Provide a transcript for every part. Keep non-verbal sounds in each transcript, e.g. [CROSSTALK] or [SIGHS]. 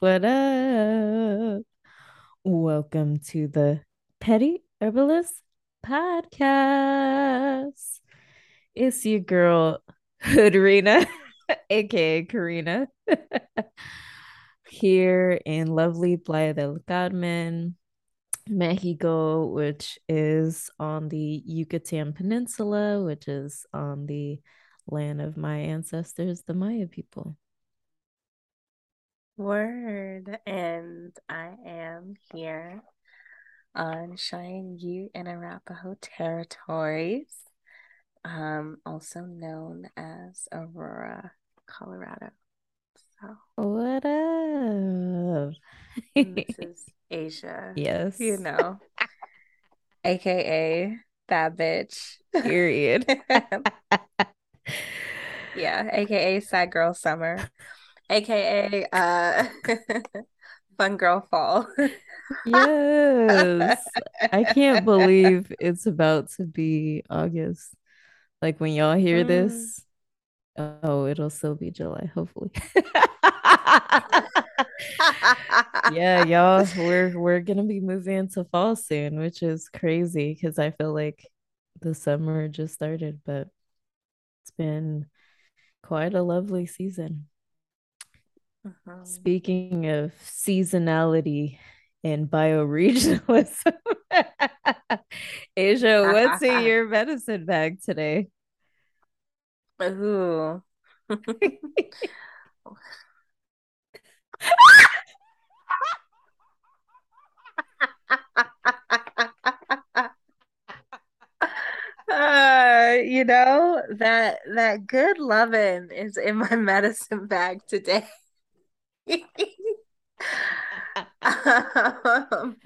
What up? Welcome to the Petty Herbalist Podcast. It's your girl, Hoodrina, aka [LAUGHS] Karina, [LAUGHS] here in lovely Playa del Carmen, Mexico, which is on the Yucatan Peninsula, which is on the land of my ancestors, the Maya people. Word. And I am here on Cheyenne Ute and Arapaho territories, um, also known as Aurora, Colorado. So What up? this [LAUGHS] is Asia, yes. you know, aka that bitch. Period. [LAUGHS] yeah, aka sad girl summer, [LAUGHS] aka uh [LAUGHS] fun girl fall. yes. I can't believe [LAUGHS] it's about to be August. Like when y'all hear Mm. this, oh, it'll still be July, hopefully. [LAUGHS] yeah, y'all, we're we're gonna be moving into fall soon, which is crazy because I feel like the summer just started, but it's been quite a lovely season. Mhm. Speaking of seasonality and bioregionalism, [LAUGHS] Asia, what's in [LAUGHS] your medicine bag today? Ooh. [LAUGHS] Uh, you know that that good loving is in my medicine bag today. [LAUGHS] Um,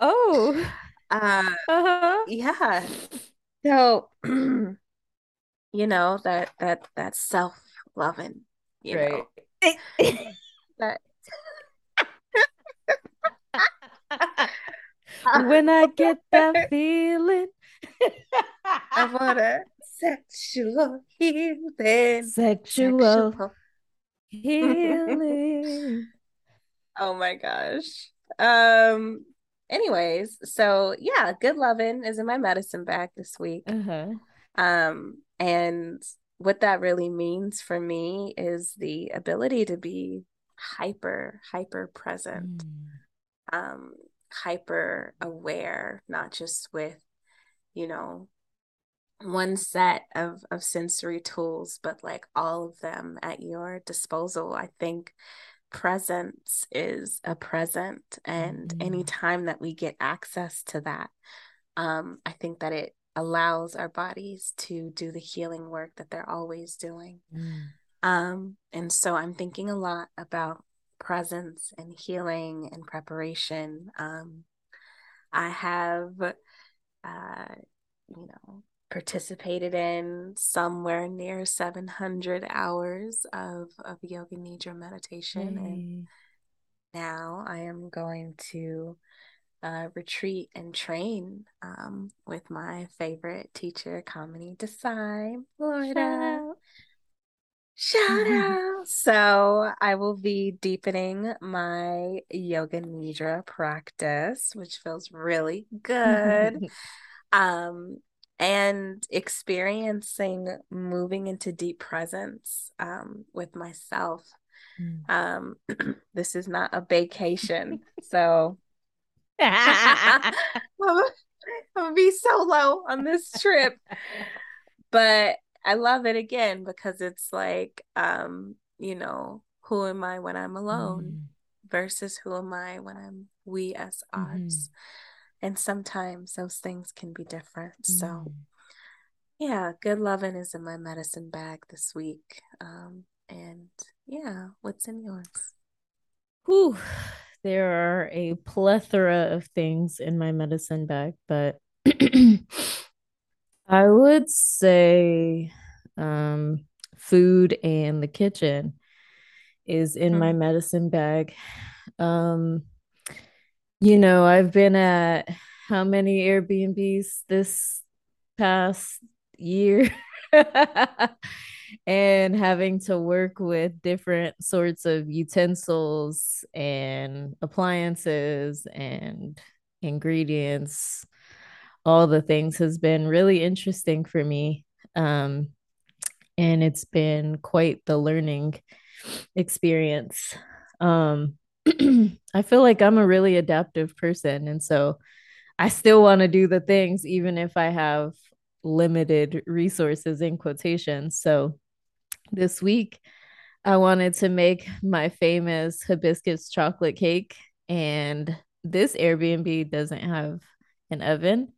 Oh, uh, uh-huh. yeah. So, [CLEARS THROAT] you know that that that self-loving, you know, Right. that [LAUGHS] when I get that feeling, I want a [LAUGHS] sexual healing. sexual Sexual. Healing. [LAUGHS] Oh my gosh. Um, anyways, so yeah, good loving is in my medicine bag this week. Uh-huh. Um, and what that really means for me is the ability to be hyper, hyper present, Mm. um, hyper aware, not just with, you know, one set of of sensory tools, but like all of them at your disposal. I think presence is a present, and Mhm. anytime that we get access to that, um, I think that it allows our bodies to do the healing work that they're always doing. Mm. Um, and so I'm thinking a lot about presence and healing and preparation. Um, I have, uh, you know, participated in somewhere near 700 hours of, of yoga nidra meditation. And now I am going to uh, retreat and train um, with my favorite teacher, Kamini Desai, Shout Florida. out. Shout out. So I will be deepening my yoga nidra practice, which feels really good. [LAUGHS] Um, and experiencing moving into deep presence um, with myself. Mm. Um, [CLEARS THROAT] this is not a vacation. [LAUGHS] So [LAUGHS] [LAUGHS] I'm gonna be solo on this trip. But I love it again because it's like, um, you know, who am I when I'm alone Mm. versus who am I when I'm we as Mhm. ours. And sometimes those things can be different. So Mm. yeah, good loving is in my medicine bag this week. Um, and yeah, what's in yours? Whew. There are a plethora of things in my medicine bag, but [CLEARS THROAT] I would say um, food and the kitchen is in my Mm. medicine bag. Um, you know, I've been at how many Airbnbs this past year? [LAUGHS] and having to work with different sorts of utensils and appliances and ingredients, all the things has been really interesting for me. Um, and it's been quite the learning experience. Um, [CLEARS THROAT] I feel like I'm a really adaptive person. And so I still want to do the things, even if I have limited resources in quotations. So this week, I wanted to make my famous hibiscus chocolate cake. And this Airbnb doesn't have an oven.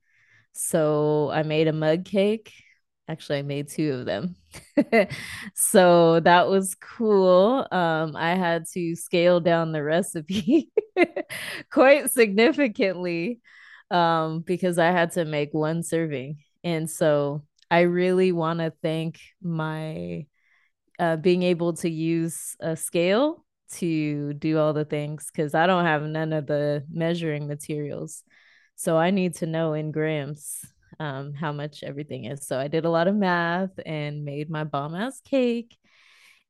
So I made a mug cake. Actually, I made two of them. [LAUGHS] so that was cool. Um, I had to scale down the recipe [LAUGHS] quite significantly um, because I had to make one serving. And so I really want to thank my uh, being able to use a scale to do all the things because I don't have none of the measuring materials. So I need to know in grams um, how much everything is. So I did a lot of math and made my bomb ass cake.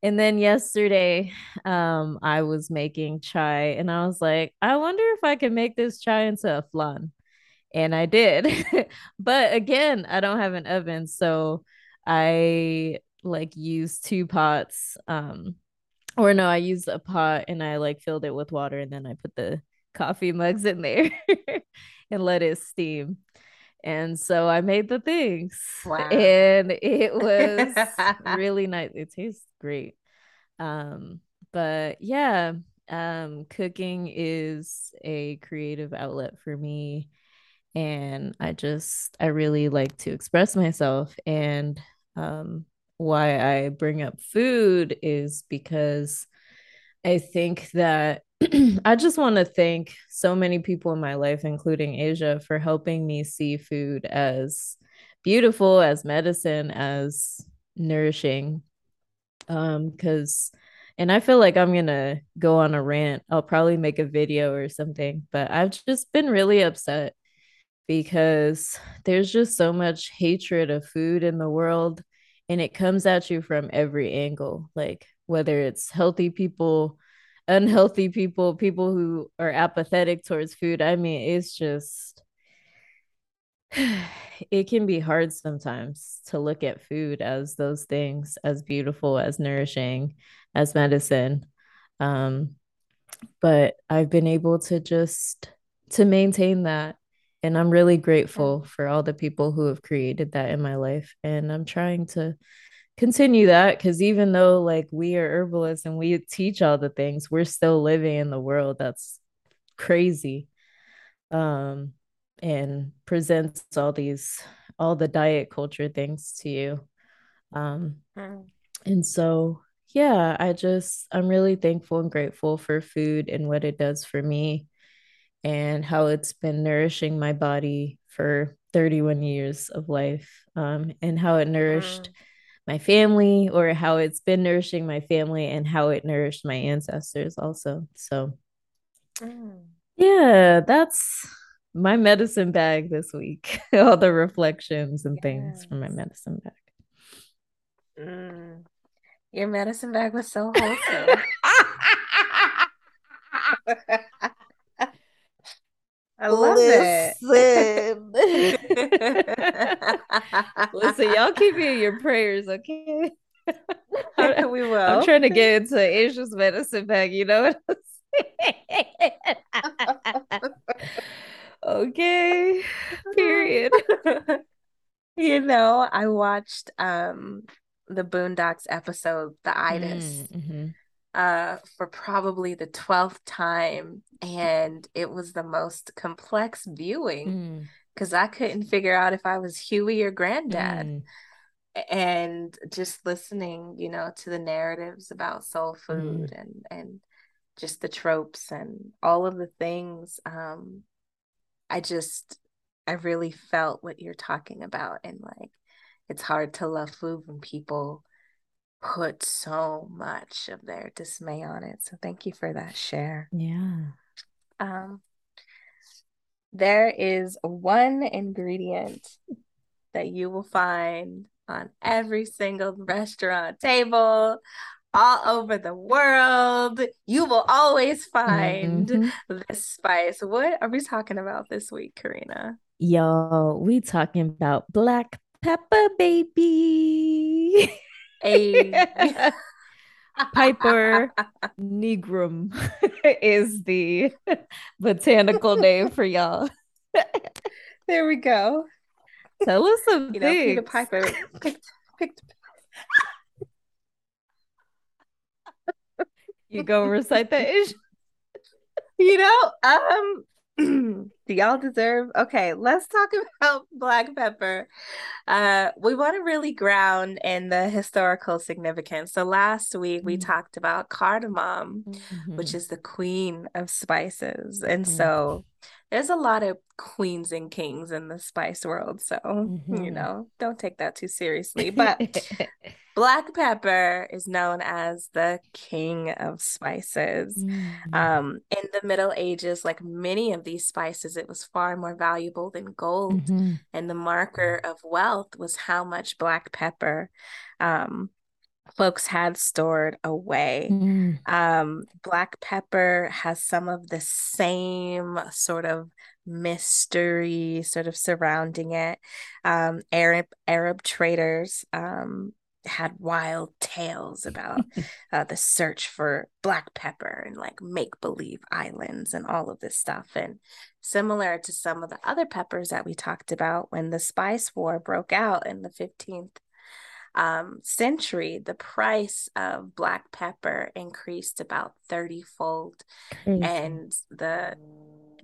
And then yesterday, um, I was making chai and I was like, I wonder if I can make this chai into a flan. And I did. [LAUGHS] but again, I don't have an oven. So I like used two pots. Um, or no, I used a pot and I like filled it with water and then I put the coffee mugs in there [LAUGHS] and let it steam. And so I made the things. Wow. And it was [LAUGHS] really nice. It tastes great. Um, but yeah, um, cooking is a creative outlet for me. And I just I really like to express myself. And um why I bring up food is because I think that [CLEARS THROAT] I just want to thank so many people in my life, including Asia, for helping me see food as beautiful, as medicine, as nourishing. Um, because and I feel like I'm gonna go on a rant. I'll probably make a video or something, but I've just been really upset because there's just so much hatred of food in the world and it comes at you from every angle, like whether it's healthy people unhealthy people, people who are apathetic towards food. I mean, it's just [SIGHS] it can be hard sometimes to look at food as those things as beautiful as nourishing as medicine um but i've been able to just to maintain that and i'm really grateful for all the people who have created that in my life and i'm trying to continue that because even though like we are herbalists and we teach all the things we're still living in the world that's crazy. Um and presents all these all the diet culture things to you. Um mm. and so yeah i just i'm really thankful and grateful for food and what it does for me and how it's been nourishing my body for 31 years of life um and how it nourished mm my family or how it's been nourishing my family and how it nourished my ancestors also. So mm. yeah, that's my medicine bag this week. [LAUGHS] All the reflections and yes. things from my medicine bag. Mm. Your medicine bag was so wholesome. [LAUGHS] I love Listen. it. [LAUGHS] Listen, y'all keep me in your prayers, okay? [LAUGHS] we will. I'm trying to get into Asia's medicine bag, you know what I'm saying? [LAUGHS] okay. Period. you know, I watched um the Boondocks episode, The Itis. Mm, mm-hmm uh, for probably the 12th time. And it was the most complex viewing because mm. I couldn't figure out if I was Huey or Granddad. Mm. And just listening, you know, to the narratives about soul food mm. and, and just the tropes and all of the things. Um, I just, I really felt what you're talking about. And like, it's hard to love food when people put so much of their dismay on it. So thank you for that share. Yeah. Um there is one ingredient that you will find on every single restaurant table all over the world. You will always find mm-hmm. this spice. What are we talking about this week, Karina? Yo, we talking about black pepper, baby. [LAUGHS] A Piper nigrum [LAUGHS] is the botanical name for y'all. [LAUGHS] there we go. Tell us some you things. Know, Peter Piper picked picked You go recite that ish. You know, um, [CLEARS THROAT] do y'all deserve? Okay, let's talk [LAUGHS] about black pepper. Uh, we want to really ground in the historical significance. So last week we mm-hmm. talked about cardamom, mm-hmm. which is the queen of spices, and mm-hmm. so there's a lot of queens and kings in the spice world. So you mm-hmm. know, don't take that too seriously. But [LAUGHS] Black pepper is known as the king of spices. Mm. Um, in the Middle Ages, like many of these spices, it was far more valuable than gold. Mm-hmm. And the marker of wealth was how much black pepper um, folks had stored away. Mm. Um, black pepper has some of the same sort of mystery sort of surrounding it. Um, Arab Arab traders um, had wild tales about [LAUGHS] uh, the search for black pepper and like make believe islands and all of this stuff. And similar to some of the other peppers that we talked about when the spice war broke out in the 15th um, century, the price of black pepper increased about 30 fold. And the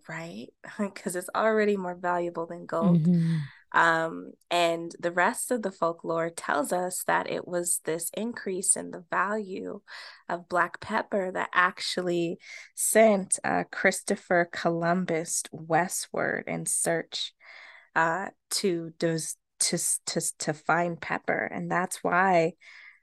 right [LAUGHS] because it's already more valuable than gold. Mm-hmm. Um, and the rest of the folklore tells us that it was this increase in the value of black pepper that actually sent uh, Christopher Columbus westward in search uh, to those to, to to find pepper, and that's why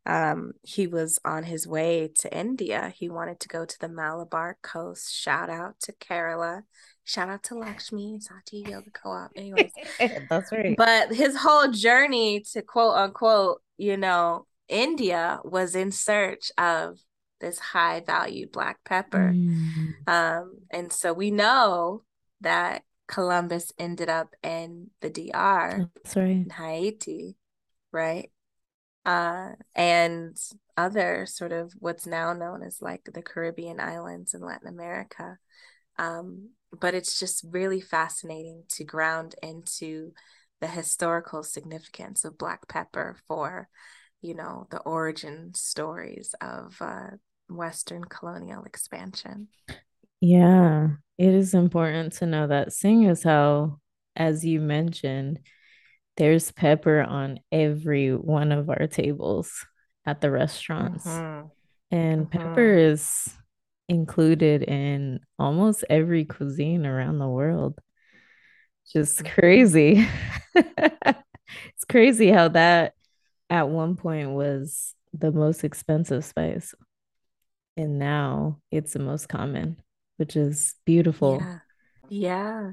um, he was on his way to India. He wanted to go to the Malabar coast. Shout out to Kerala Shout out to Lakshmi Satya Yoga Co-op. Anyways, [LAUGHS] that's right. But his whole journey to quote unquote, you know, India was in search of this high value black pepper. Mm. Um, and so we know that Columbus ended up in the DR, Sorry. in Haiti, right? Uh, and other sort of what's now known as like the Caribbean islands in Latin America. Um, but it's just really fascinating to ground into the historical significance of black pepper for you know the origin stories of uh, western colonial expansion yeah it is important to know that seeing as how as you mentioned there's pepper on every one of our tables at the restaurants mm-hmm. and mm-hmm. pepper is included in almost every cuisine around the world. Just mm-hmm. crazy. [LAUGHS] it's crazy how that at one point was the most expensive spice. And now it's the most common, which is beautiful. Yeah. Yeah.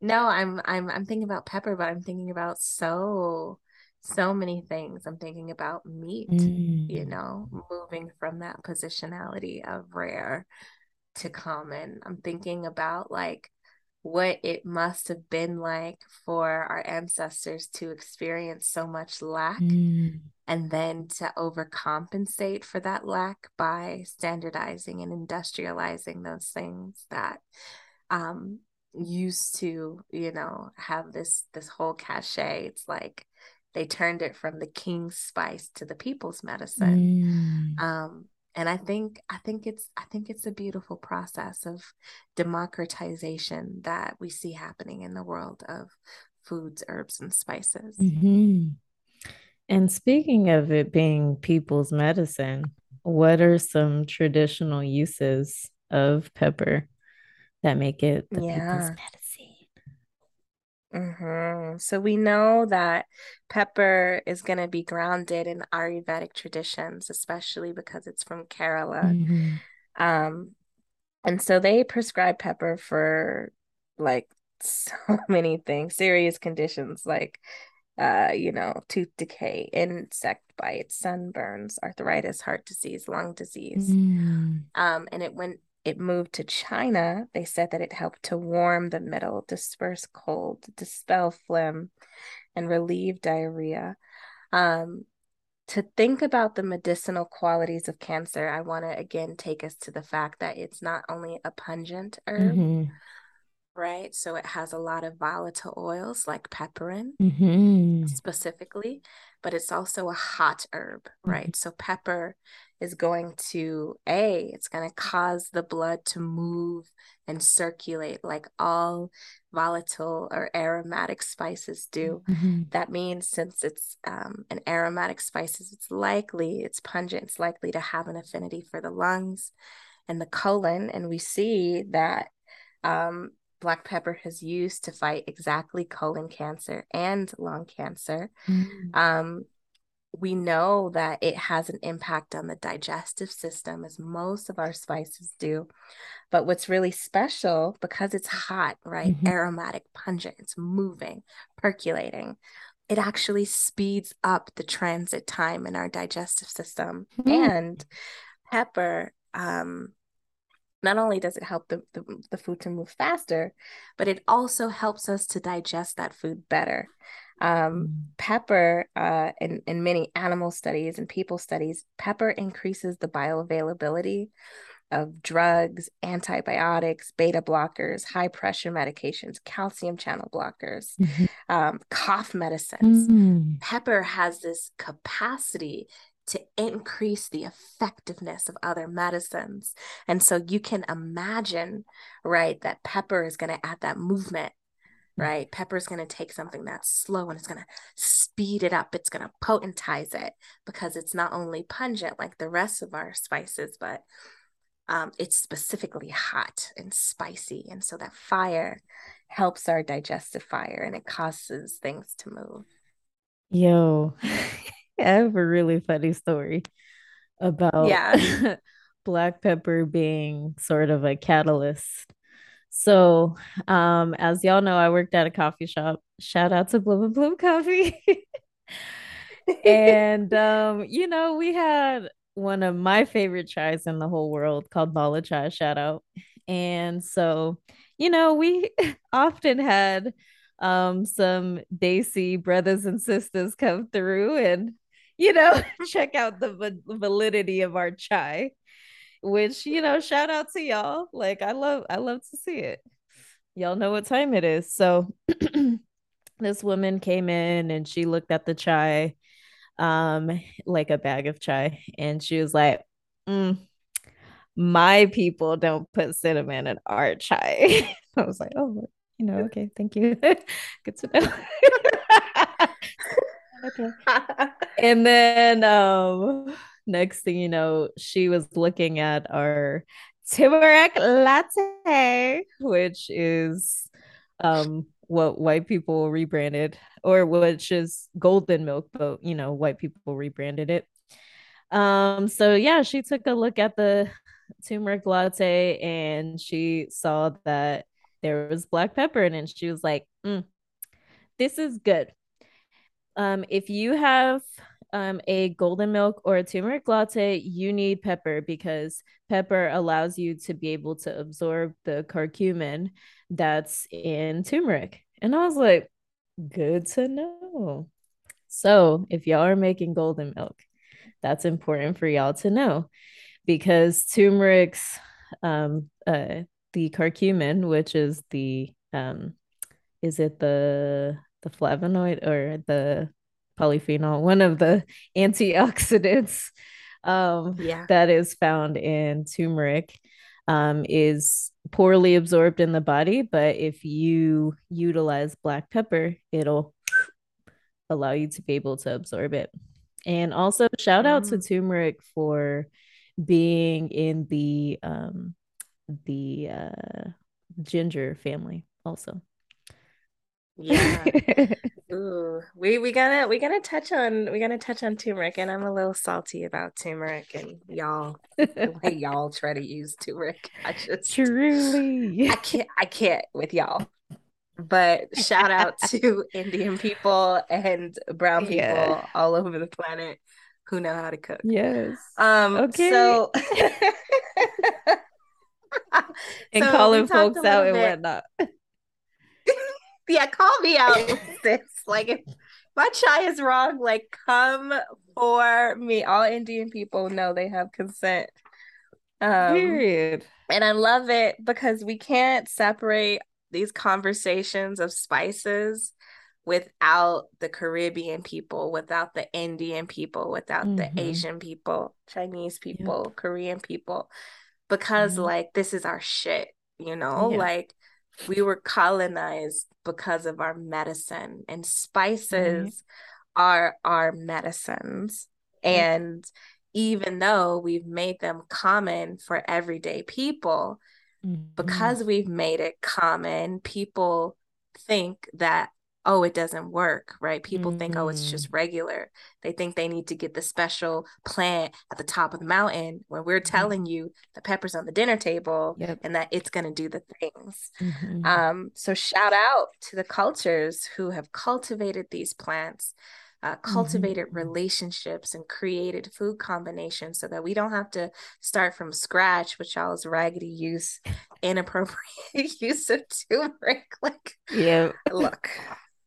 No, I'm I'm I'm thinking about pepper, but I'm thinking about so so many things. I'm thinking about meat, mm. you know, moving from that positionality of rare to common. I'm thinking about like what it must have been like for our ancestors to experience so much lack mm. and then to overcompensate for that lack by standardizing and industrializing those things that um used to you know have this this whole cachet it's like they turned it from the king's spice to the people's medicine mm. um, and i think i think it's i think it's a beautiful process of democratization that we see happening in the world of foods herbs and spices mm-hmm. and speaking of it being people's medicine what are some traditional uses of pepper that make it the yeah. people's medicine Mm-hmm. So we know that pepper is going to be grounded in Ayurvedic traditions, especially because it's from Kerala. Mm-hmm. Um, and so they prescribe pepper for like [LAUGHS] so many things, serious conditions like uh, you know, tooth decay, insect bites, sunburns, arthritis, heart disease, lung disease. Mm. Um, and it went it moved to China, they said that it helped to warm the middle, disperse cold, dispel phlegm, and relieve diarrhea. Um, to think about the medicinal qualities of cancer, I want to again take us to the fact that it's not only a pungent herb, mm-hmm right? So it has a lot of volatile oils like pepperin mm-hmm. specifically, but it's also a hot herb, mm-hmm. right? Mm-hmm. So pepper is going to a it's going to cause the blood to move and circulate like all volatile or aromatic spices do mm-hmm. that means since it's um, an aromatic spices it's likely it's pungent it's likely to have an affinity for the lungs and the colon and we see that um, black pepper has used to fight exactly colon cancer and lung cancer. Mm. Um, we know that it has an impact on the digestive system, as most of our spices do. But what's really special, because it's hot, right? Mm-hmm. Aromatic, pungent, it's moving, percolating. It actually speeds up the transit time in our digestive system. Mm-hmm. And pepper um, not only does it help the, the, the, food to move faster, but it also helps us to digest that food better. Um, pepper, uh, in, in many animal studies and people studies, pepper increases the bioavailability of drugs, antibiotics, beta blockers, high pressure medications, calcium channel blockers, mm-hmm. um, cough medicines. Mm. Pepper has this capacity to increase the effectiveness of other medicines. And so you can imagine, right, that pepper is going to add that movement. Right? Pepper is going to take something that's slow and it's going to speed it up. It's going to potentize it because it's not only pungent like the rest of our spices, but um, it's specifically hot and spicy. And so that fire helps our digestive fire and it causes things to move. Yo. [LAUGHS] I have a really funny story about yeah. [LAUGHS] black pepper being sort of a catalyst. So, um, as y'all know, I worked at a coffee shop. Shout out to Bloom and Bloom Coffee. [LAUGHS] and um, you know, we had one of my favorite chais in the whole world called Bala Chai. Shout out. And so, you know, we [LAUGHS] often had um some Desi brothers and sisters come through and you know, [LAUGHS] check out the validity of our chai, which, you know, shout out to y'all. Like I love I love to see it. Y'all know what time it is. So [CLEARS THROAT] this woman came in and she looked at the chai um like a bag of chai and she was like, mm, my people don't put cinnamon in our chai. [LAUGHS] I was like, oh, you know, okay, thank you. [LAUGHS] Good to know [LAUGHS] okay. and then um next thing you know, she was looking at our turmeric latte, which is um what white people rebranded, or which is golden milk, but you know, white people rebranded it. Um, so yeah, she took a look at the turmeric latte and she saw that there was black pepper in it. And she was like, mm, this is good. Um, if you have um, a golden milk or a turmeric latte, you need pepper because pepper allows you to be able to absorb the curcumin that's in turmeric. And I was like, good to know. So if y'all are making golden milk, that's important for y'all to know because turmeric's um uh the curcumin, which is the um is it the the flavonoid or the polyphenol, one of the [LAUGHS] antioxidants um, yeah. that is found in turmeric um, is poorly absorbed in the body. But if you utilize black pepper, it'll allow you to be able to absorb it. And also, shout out mm. to turmeric for being in the um, the uh, ginger family also. Yeah. [LAUGHS] Ooh, we we gotta we gotta touch on we gotta touch on turmeric, and I'm a little salty about turmeric and y'all the way [LAUGHS] y'all try to use turmeric. [LAUGHS] I just truly I can't I can't with y'all. but shout out to Indian people and brown people yeah. all over the planet who know how to cook. Yes. Um okay. so and so calling folks out and whatnot. Yeah, call me out, [LAUGHS] sis. Like if my chai is wrong, like come for me. All Indian people know they have consent. Um, Period. And I love it because we can't separate these conversations of spices without the Caribbean people, without the Indian people, without mm-hmm. the Asian people, Chinese people, yep. Korean people, because mm-hmm. like this is our shit, you know? Yeah. Like we were colonized because of our medicine and spices mm-hmm. are our medicines. And even though we've made them common for everyday people, mm-hmm. because we've made it common, people think that oh it doesn't work right people mm-hmm. think oh it's just mm. regular they think they need to get the special plant at the top of the mountain when we're mm-hmm. telling you the peppers on the dinner table yep. and that it's going to do the things mm-hmm. um, so shout out to the cultures who have cultivated these plants uh, cultivated mm-hmm. relationships and created food combinations so that we don't have to start from scratch with y'all's raggedy use, inappropriate [LAUGHS] use of turmeric. Like, yeah, look,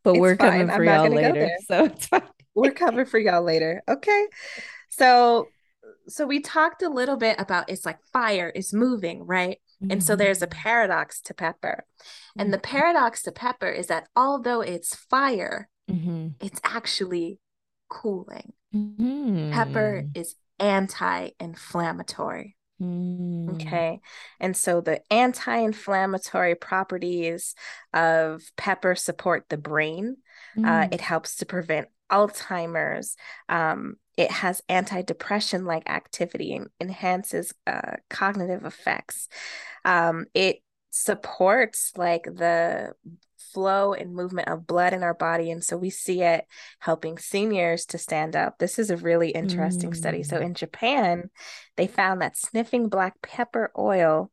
but we're fine. coming for y'all later, so it's fine. [LAUGHS] we're coming for y'all later. Okay, so so we talked a little bit about it's like fire is moving, right? Mm-hmm. And so there's a mm-hmm. paradox to pepper. And the mm-hmm. paradox to pepper is that although it's fire, mm-hmm. it's actually cooling. Mm-hmm. Pepper is anti inflammatory. Mm. Okay. And so the anti inflammatory properties of pepper support the brain. Uh, mm. Uh, it helps to prevent Alzheimer's. Um, it has antidepressant like activity and enhances uh, cognitive effects. Um, it supports like the flow and movement of blood in our body. And so we see it helping seniors to stand up. This is a really interesting mm. study. So mm. in Japan, they found that sniffing black pepper oil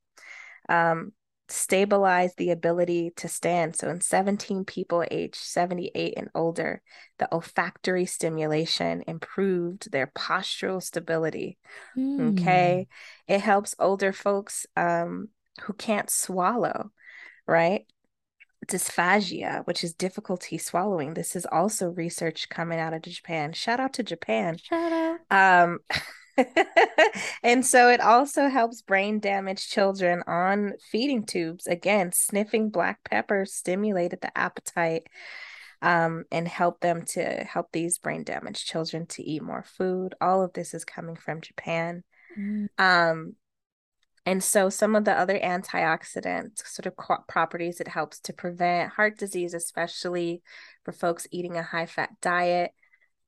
um, stabilized the ability to stand. So in 17 people aged 78 and older, the olfactory stimulation improved their postural stability. Mm. Okay. It helps older folks um, who can't swallow, right? Dysphagia, which is difficulty swallowing. This is also research coming out of Japan. Shout out to Japan. Shout out. Um, [LAUGHS] and so it also helps brain damaged children on feeding tubes. Again, sniffing black pepper stimulated the appetite um, and help them to help these brain damaged children to eat more food. All of this is coming from Japan. Mm. Um, and so, some of the other antioxidant sort of properties, it helps to prevent heart disease, especially for folks eating a high fat diet.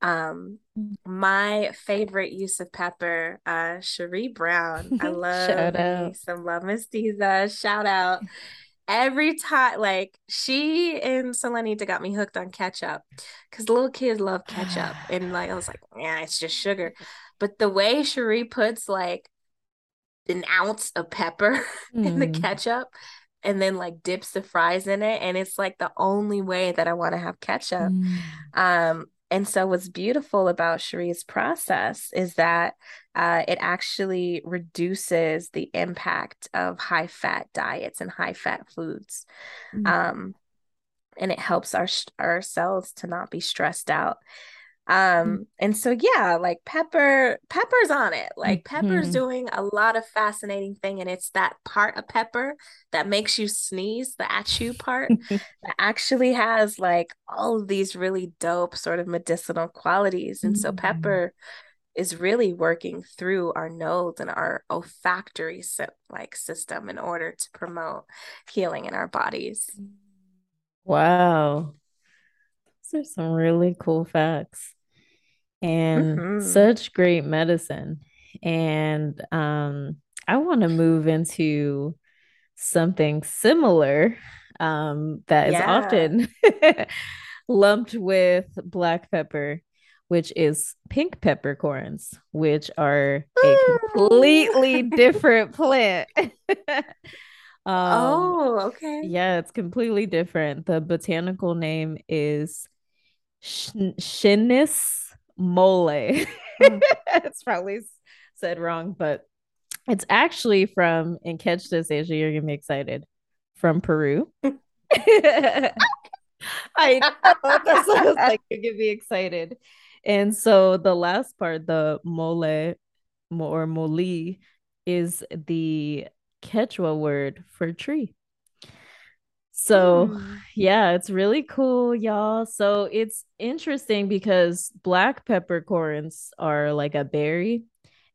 Um, mm. my favorite use of pepper, uh, Cherie Brown. I [LAUGHS] love some love Mestiza. Shout out. [LAUGHS] Every time, like she and Solenita got me hooked on ketchup because little kids love ketchup. [SIGHS] and like, I was like, yeah, it's just sugar. [LAUGHS] But the way Cherie puts like an ounce of pepper mm. [LAUGHS] in the mm. ketchup and then like dips the fries in it and it's like the only way that I want to have ketchup. Mm. Um and so what's beautiful about Cherie's process is that uh, it actually reduces the impact of high fat diets and high fat foods. Mm. Um and it helps our our cells to not be stressed out um mm-hmm. and so yeah like pepper pepper's on it like pepper's mm-hmm. doing a lot of fascinating thing and it's that part of pepper that makes you sneeze the achoo part [LAUGHS] that actually has like all of these really dope sort of medicinal qualities and mm-hmm. so pepper is really working through our nodes and our olfactory like system in order to promote healing in our bodies wow are some really cool facts and mm-hmm. such great medicine. And um, I want to move into something similar um, that yeah. is often [LAUGHS] lumped with black pepper, which is pink peppercorns, which are a completely [LAUGHS] different plant. [LAUGHS] Um, oh, okay. yeah, it's completely different. The botanical name is Schinus molle. Mm. [LAUGHS] it's probably said wrong, but it's actually from, and catch this, Asia, you're gonna be excited, from Peru. [LAUGHS] I know [LAUGHS] that's what I was like, you're gonna be excited. And so the last part, the mole or moli, is the Quechua word for tree. So, mm. yeah, it's really cool, y'all. So, it's interesting because black peppercorns are like a berry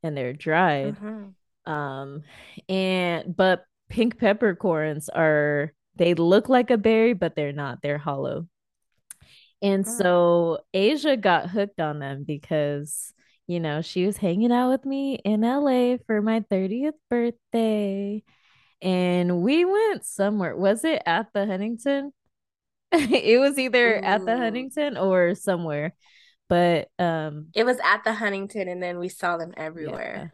and they're dried. Mm-hmm. Um, and but pink peppercorns are they look like a berry, but they're not, they're hollow. And mm. so Asia got hooked on them because you know, she was hanging out with me in LA for my 30th birthday. And we went somewhere. Was it at the Huntington? [LAUGHS] it was either Ooh. at the Huntington or somewhere. But um it was at the Huntington and then we saw them everywhere.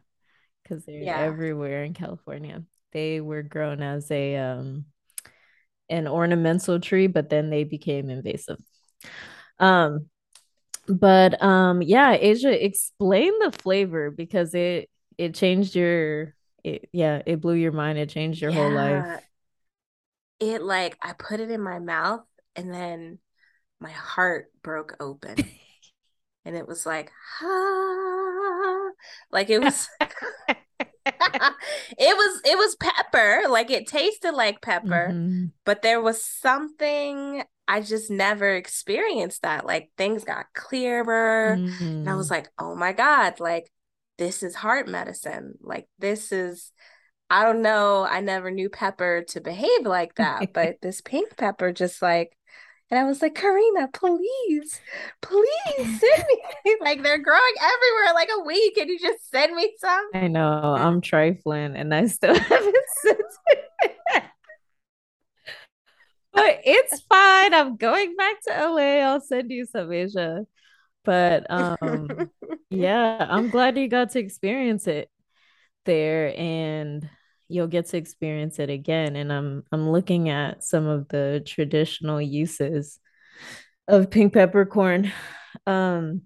Because they're yeah. everywhere in California. They were grown as a um an ornamental tree, but then they became invasive. Um but um yeah asia explain the flavor because it it changed your it, yeah it blew your mind it changed your yeah. whole life it like i put it in my mouth and then my heart broke open [LAUGHS] and it was like ah like it was [LAUGHS] [LAUGHS] it was it was pepper like it tasted like pepper mm-hmm. but there was something I just never experienced that. Like things got clearer. Mm-hmm. And I was mm-hmm. like, oh my God, like this is heart medicine. Like this is, I don't know. I never knew pepper to behave like that. [LAUGHS] but this pink pepper just like, and I was like, Karina, please, please [LAUGHS] send me. [LAUGHS] like they're growing everywhere like a week. Can you just send me some? I know. I'm trifling and I still haven't sent it but it's fine. I'm going back to LA. I'll send you some Asia. But um [LAUGHS] yeah, I'm glad you got to experience it there and you'll get to experience it again. And I'm I'm looking at some of the traditional uses of pink peppercorn. Um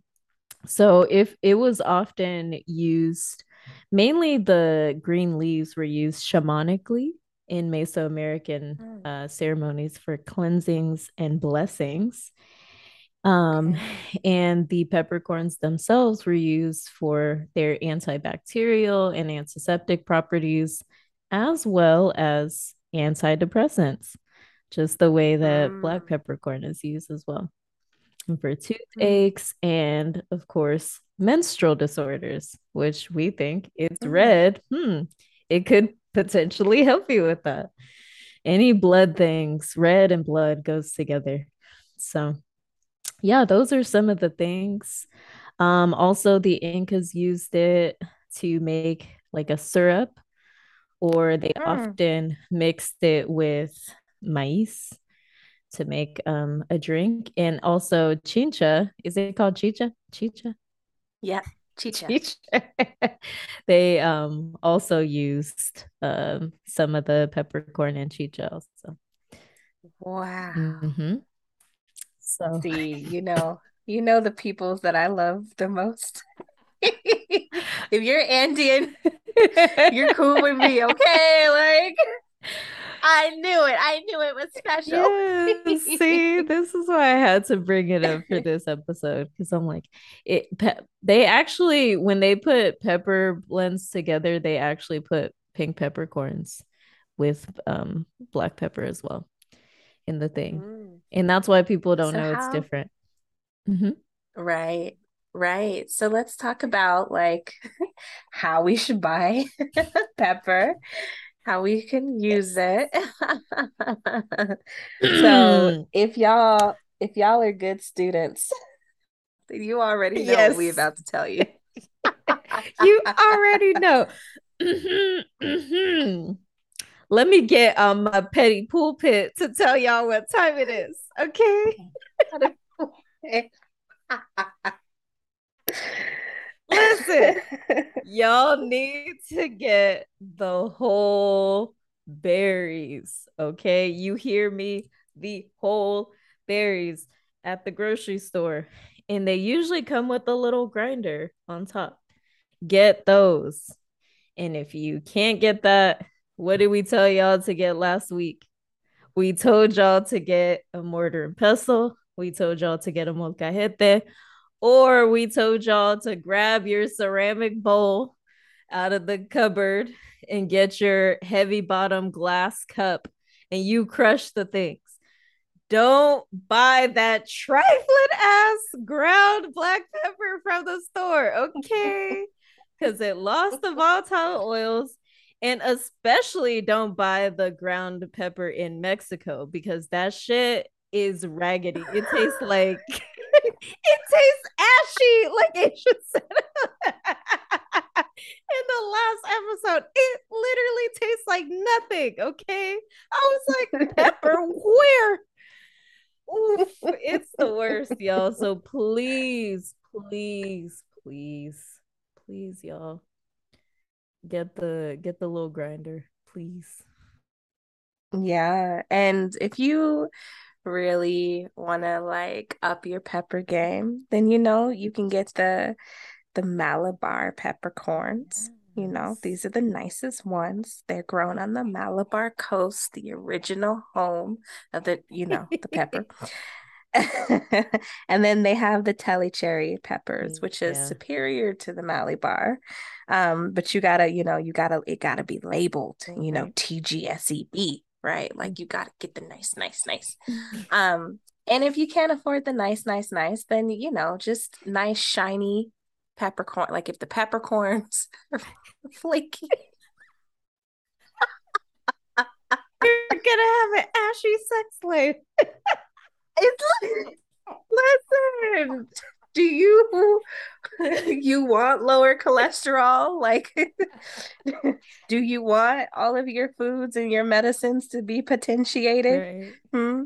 so if it was often used mainly the green leaves were used shamanically in Mesoamerican mm. uh, ceremonies for cleansings and blessings. Um. [LAUGHS] And the peppercorns themselves were used for their antibacterial and antiseptic properties, as well as antidepressants, just the way that mm. black peppercorn is used as well. And for mm. toothaches mm. and, of course, menstrual disorders, which we think it's mm. red. Hmm, it could [LAUGHS] potentially help you with that. Any blood things, red and blood goes together. So, yeah, those are some of the things. Um, also, the Incas used it to make like a syrup, or they mm. often mixed it with maize to make um, a drink. And also, chincha is it called chicha? Chicha? Yeah. Chicha. [LAUGHS] they um also used um some of the peppercorn and chicha also. Wow. Mm-hmm. So see, you know, you know the peoples that I love the most. [LAUGHS] if you're Andean, [LAUGHS] you're cool with me, okay? Like I knew it. I knew it was special. Yes. See, this is why I had to bring it up for this episode because I'm like, it. Pe- they actually, when they put pepper blends together, they actually put pink peppercorns with um black pepper as well in the thing, mm. and that's why people don't so know how... it's different. Mm-hmm. Right. Right. So let's talk about like [LAUGHS] how we should buy [LAUGHS] pepper how we can use it. [LAUGHS] so [CLEARS THROAT] if y'all if y'all are good students, you already know yes. what we're about to tell you. you already know. Mm-hmm, mm-hmm. Let me get um my petty pulpit to tell y'all what time it is. Okay. [LAUGHS] Listen, y'all need to get the whole berries. Okay. You hear me? The whole berries at the grocery store. And they usually come with a little grinder on top. Get those. And if you can't get that, what did we tell y'all to get last week? We told y'all to get a mortar and pestle. We told y'all to get a molcajete. Or we told y'all to grab your ceramic bowl out of the cupboard and get your heavy bottom glass cup and you crush the things. Don't buy that trifling ass ground black pepper from the store, okay? Because it lost the volatile oils. And especially don't buy the ground pepper in Mexico because that shit is raggedy. It tastes [LAUGHS] like [LAUGHS] it tastes ashy, like Asia [LAUGHS] said in the last episode. It literally tastes like nothing. Okay. I was like, pepper, where? Oof, it's the worst, y'all. So please, please, please, please, y'all. Get the get the little grinder, please. Yeah. And if you really want to like up your pepper game, then you know you can get the the Malabar peppercorns. You know, these are the nicest ones. They're grown on the Malabar coast, the original home of the, you know, the pepper. [LAUGHS] [LAUGHS] [LAUGHS] and then they have the Tellicherry peppers, mm, which is yeah. superior to the Malabar. Um, but you gotta, you know, you gotta, it gotta be labeled, you know, TGSEB, right? Like you gotta get the nice, nice, nice. um, and if you can't afford the nice, nice, nice, then you know, just nice, shiny peppercorn. Like if the peppercorns [LAUGHS] are flaky. [LAUGHS] You're gonna have an ashy sex life. It's listen. Do you [LAUGHS] you want lower cholesterol? Like [LAUGHS] do you want all of your foods and your medicines to be potentiated? Right. Hmm?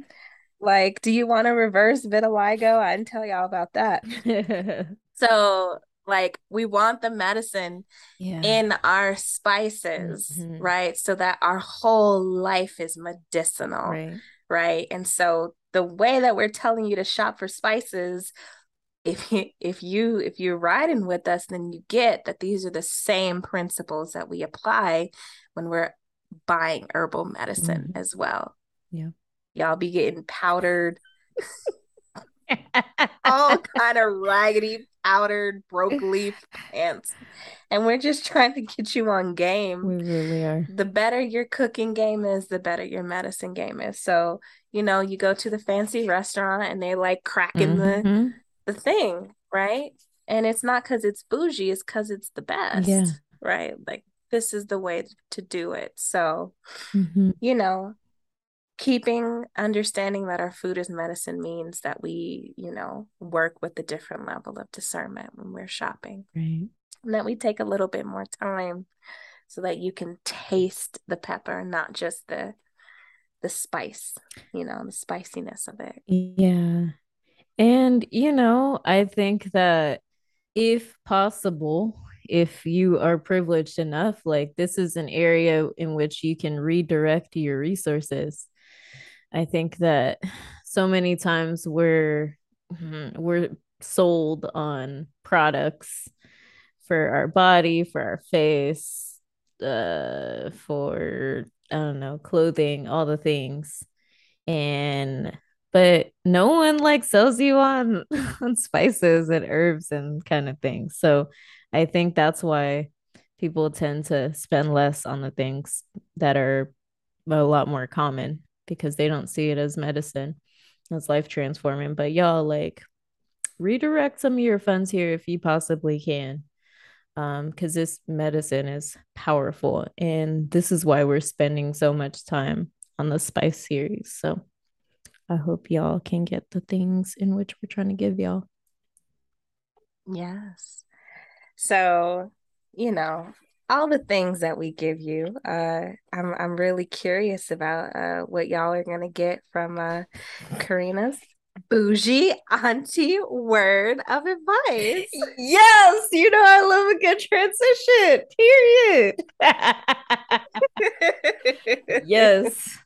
Like, do you want to reverse vitiligo? I can tell y'all about that. [LAUGHS] so like we want the medicine yeah. in our spices mm-hmm. right so that our whole life is medicinal right. right and so the way that we're telling you to shop for spices if you if you if you're riding with us then you get that these are the same principles that we apply when we're buying herbal medicine mm-hmm. as well. Yeah. Y'all be getting powdered. [LAUGHS] All kind of raggedy powdered broke [LAUGHS] leaf pants. And we're just trying to get you on game. We really are. The better your cooking game is the better your medicine game is. So you know you go to the fancy restaurant and they like cracking mm-hmm. the the thing right? And it's not because it's bougie it's because it's the best yeah. right? Like this is the way to do it. So mm-hmm. you know keeping understanding that our food is medicine means that we you know work with a different level of discernment when we're shopping. Right. And that we take a little bit more time so that you can taste the pepper not just the the spice you know the spiciness of it. Yeah. And you know i think that if possible if you are privileged enough like this is an area in which you can redirect your resources I think that [SIGHS] so many times we're mm-hmm, we're sold on products for our body, for our face, uh, for I don't know, clothing, all the things. And but no one like sells you on [LAUGHS] on spices and herbs and kind of things. So I think that's why people tend to spend less on the things that are a lot more common because they don't see it as medicine as life transforming but y'all like redirect some of your funds here if you possibly can um because this medicine is powerful and this is why we're spending so much time on the spice series. So i hope y'all can get the things in which we're trying to give y'all. Yes. So you know all the things that we give you. Uh, I'm I'm really curious about uh, what y'all are gonna get from uh, Karina's bougie auntie word of [LAUGHS] advice. Yes, you know I love a good transition. Period. [LAUGHS] yes.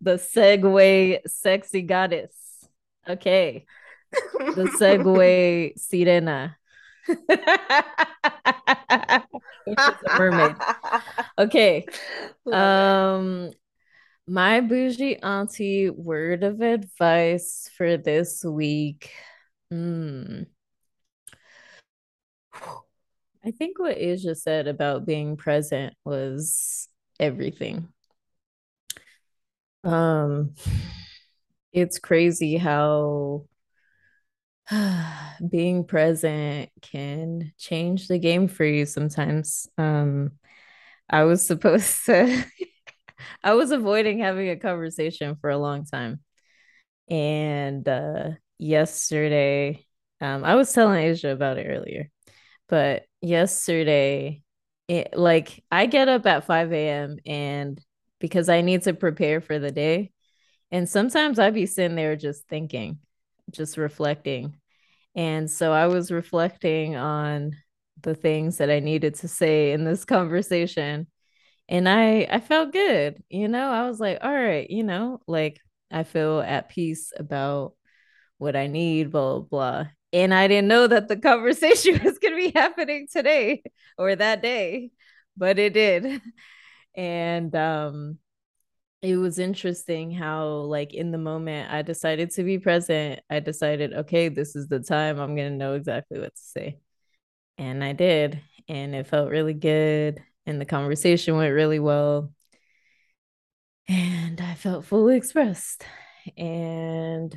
The segue sexy goddess. Okay. The segue [LAUGHS] sirena. Which is a mermaid. [LAUGHS] Okay. Um my bougie auntie word of advice for this week. Mm. I think what Asia said about being present was everything. Um, it's crazy how [SIGHS] being present can change the game for you sometimes. Um, I was supposed [LAUGHS] to I was avoiding having a conversation for a long time. And uh yesterday, um, I was telling Asia about it earlier, but yesterday, it like I get up at 5 a.m. and because I need to prepare for the day. And sometimes I'd be sitting there just thinking, just reflecting. And so I was reflecting on the things that I needed to say in this [LAUGHS] conversation and I I felt good, you know. I was like, all right, you know, like I feel at peace about what I need, blah blah. blah. And I didn't know that the [LAUGHS] conversation [LAUGHS] was gonna be happening today or that day, but it did. And um it was interesting how like in the moment I decided to be present. I decided, okay, this is the time I'm gonna know exactly what to say. And I did, and it felt really good and the conversation went really well. And I felt fully expressed. And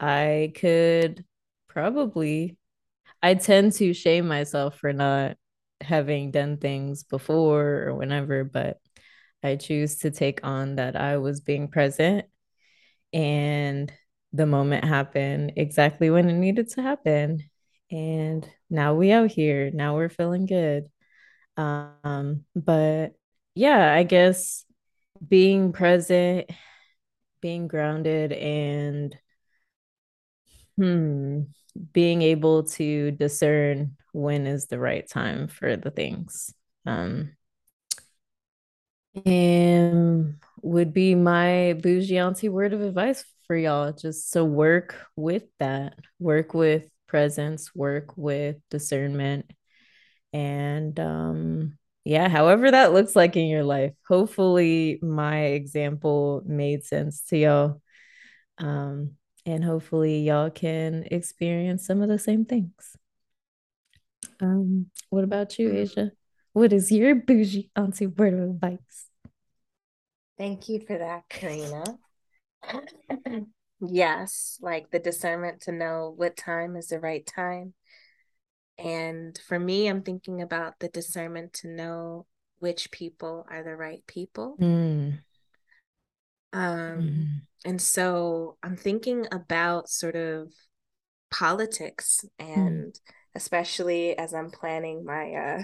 I could probably, I tend to shame myself for not having done things before or whenever, but I choose to take on that I was being present and the moment happened exactly when it needed to happen. And now we out here. Now we're feeling good. Um, but yeah, I guess being present, being grounded, and hmm, being able to discern when is the right time for the things. Um, and would be my bougie auntie word of advice for y'all. Just to work with that, work with presence, work with discernment, and um, yeah, however that looks like in your life. Hopefully, my example made sense to y'all. Um, and hopefully, y'all can experience some of the same things. Um, what about you, Asia? What is your bougie auntie word of advice? Thank you for that, Karina. [CLEARS THROAT] yes, like the discernment to know what time is the right time and for me, I'm thinking about the discernment to know which people are the right people. Mm. Um, mm. And so I'm thinking about sort of politics mm. and mm. especially as I'm planning my uh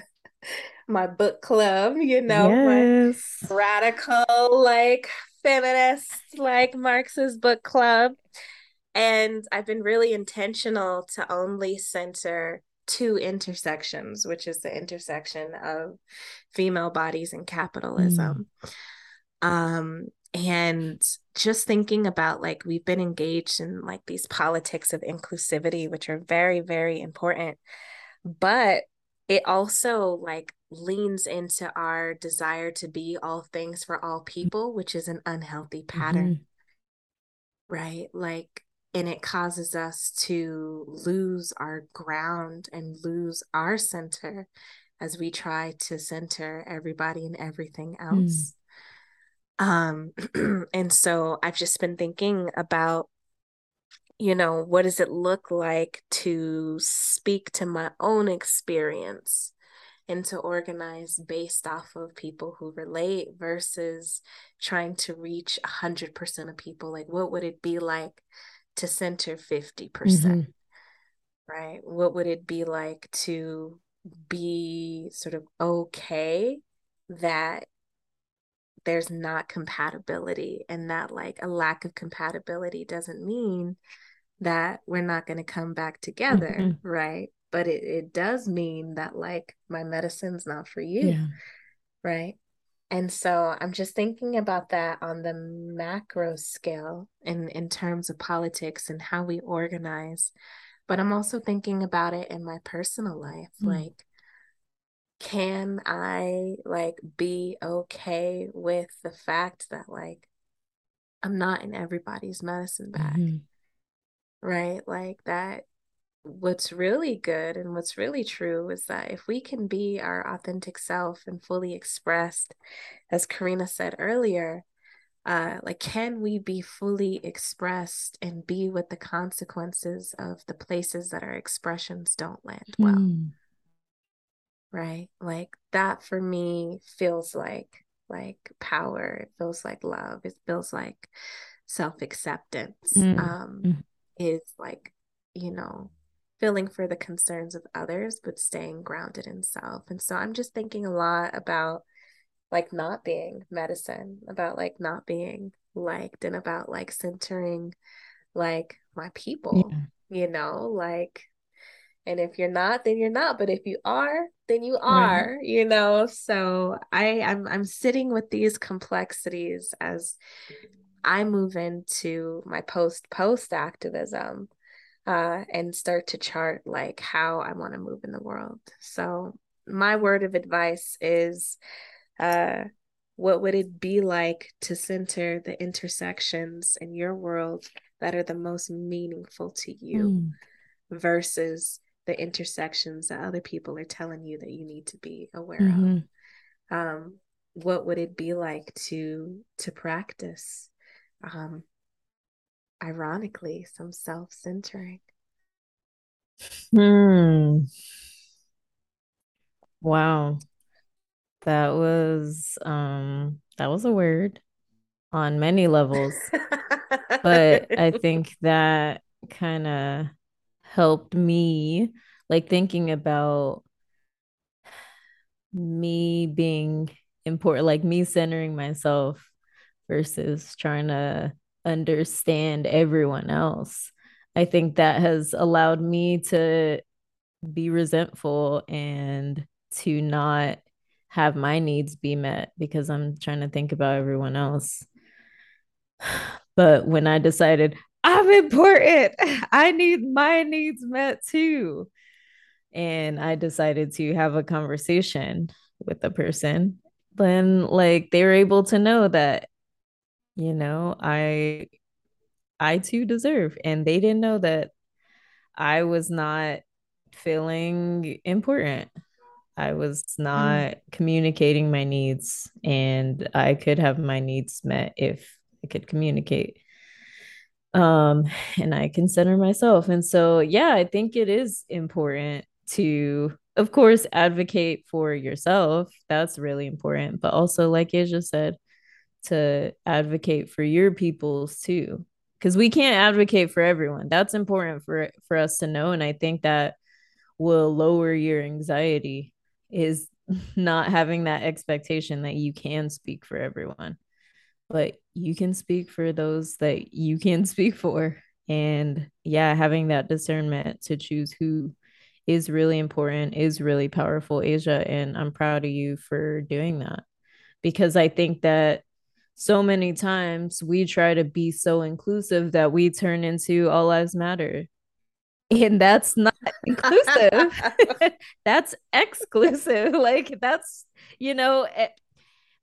my book club, you know, yes. my radical like feminist like Marxist book club. And I've been really intentional to only center two intersections, which is the intersection of female bodies and capitalism. Mm. Um, and just thinking about like we've been engaged in like these politics of inclusivity, which are very, very important. But it also like leans into our desire to be all things for all people, which is an unhealthy pattern. Mm-hmm. Right. Like and it causes us to lose our ground and lose our center as we try to center everybody and everything hmm. else. Mm. Um, [CLEARS THROAT] and so I've just been thinking about, you know, what does it look like to speak to my own experience and to organize based off of people who relate versus trying to reach 100% of people? Like, what would it be like to center 50%? percent mm hmm Right? What would it be like to be sort of okay that there's not compatibility and that like a lack of compatibility doesn't mean that we're not going to come back together, mm-hmm. right? But it, it does mean that like my medicine's not for you, yeah. right? And so I'm just thinking about that on the macro scale in, in terms of politics and how we organize. But I'm also thinking about it in my personal life. Mm. Like, can I like be okay with the fact that like I'm not in everybody's medicine bag? Mm-hmm. Right? Like that what's really good and what's really true is that if we can be our authentic self and fully expressed, as Karina said earlier, uh, like can we be fully expressed and be with the consequences of the places that our expressions don't land well? Mm. Right? Like that for me feels like like power. It feels like love. It feels like self acceptance. Mm. Um, mm. is like you know feeling for the concerns of others, but staying grounded in self. And so I'm just thinking a lot about like not being medicine, about like not being liked, and about like centering like my people, yeah. you know, like and if you're not then you're not but if you are then you are right. you know so i i'm i'm sitting with these complexities as i move into my post post activism uh, and start to chart like how I want to move in the world. So, my word of advice is uh, what would it be like to center the intersections in your world that are the most meaningful to you mm. versus the intersections that other people are telling you that you need to be aware mm-hmm. of? Um, what would it be like to to practice um, ironically, some self centering. Hmm. Wow. That was um that was a word on many levels. but I [LAUGHS] think that kind of helped me like thinking about me being important like me centering myself versus trying to understand everyone else. I think that has allowed me to be resentful and to not have my needs be met because I'm trying to think about everyone else. [SIGHS] But when I decided I'm important, [LAUGHS] I need my needs met too. And I decided to have a conversation with the person, then like they were able to know that you know, I I too deserve. And they didn't know that I was not feeling important. I was not mm. communicating my needs, and I could have my needs met if I could communicate. Um, and I consider myself. And so, yeah, I think it is important to, of course, advocate for yourself. That's really important. But also, like Asia said, to advocate for your peoples too because we can't advocate for everyone that's important for for us to know and i think that will lower your anxiety is [LAUGHS] not having that expectation that you can speak for everyone but you can speak for those that you can [LAUGHS] speak for. And yeah having that discernment to choose who is really important is really powerful asia and i'm proud of you for doing that. Because i think that so many times we try to be so inclusive that we turn into all lives matter. And that's not [LAUGHS] inclusive. [LAUGHS] That's exclusive. Like that's you know eh,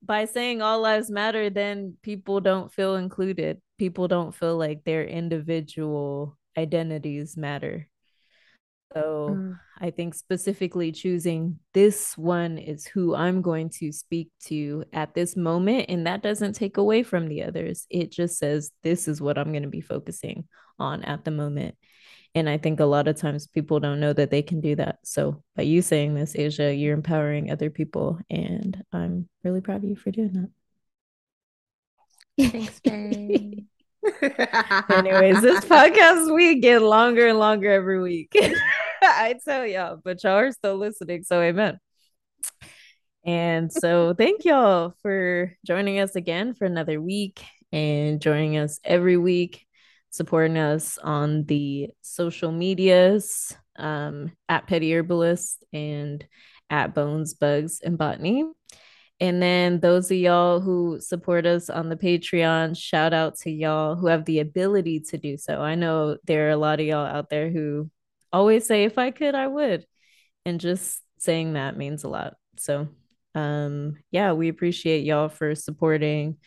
by saying all lives matter then people don't feel included people don't feel like their individual identities matter so mm. I think specifically choosing this one is who I'm going to speak to at this moment. And that doesn't take away from the others. It just says, this is what I'm going to be focusing on at the moment. And I think a lot of times people don't know that they can do that. So by you saying this, Asia, you're empowering other people. And I'm really proud of you for doing that. Thanks, babe. [LAUGHS] Anyways, this podcast we get longer and longer every week. [LAUGHS] I tell y'all, but y'all are still listening, so amen. And so thank y'all for joining us again for another week and joining us every week. Supporting us on the social medias um, at Petty Herbalist and at Bones, Bugs, and Botany. And then those of y'all who support us on the Patreon, shout out to y'all who have the ability to do so. I know there are a lot of y'all out there who always say, if I could, I would. And just saying that means a lot. So, um, yeah, we appreciate y'all for supporting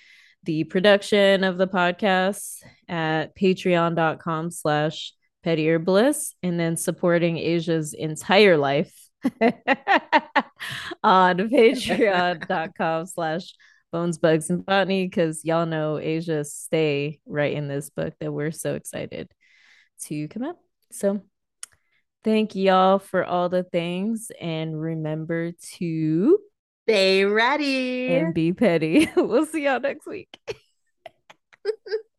the production of the podcast at patreon.com slash petty bliss and then supporting Asia's entire life [LAUGHS] on patreon.com [LAUGHS] slash bones bugs and botany because y'all know asia stay right in this book that we're so excited to come out so thank y'all for all the things and remember to stay ready. And be petty. [LAUGHS] We'll see y'all next week [LAUGHS]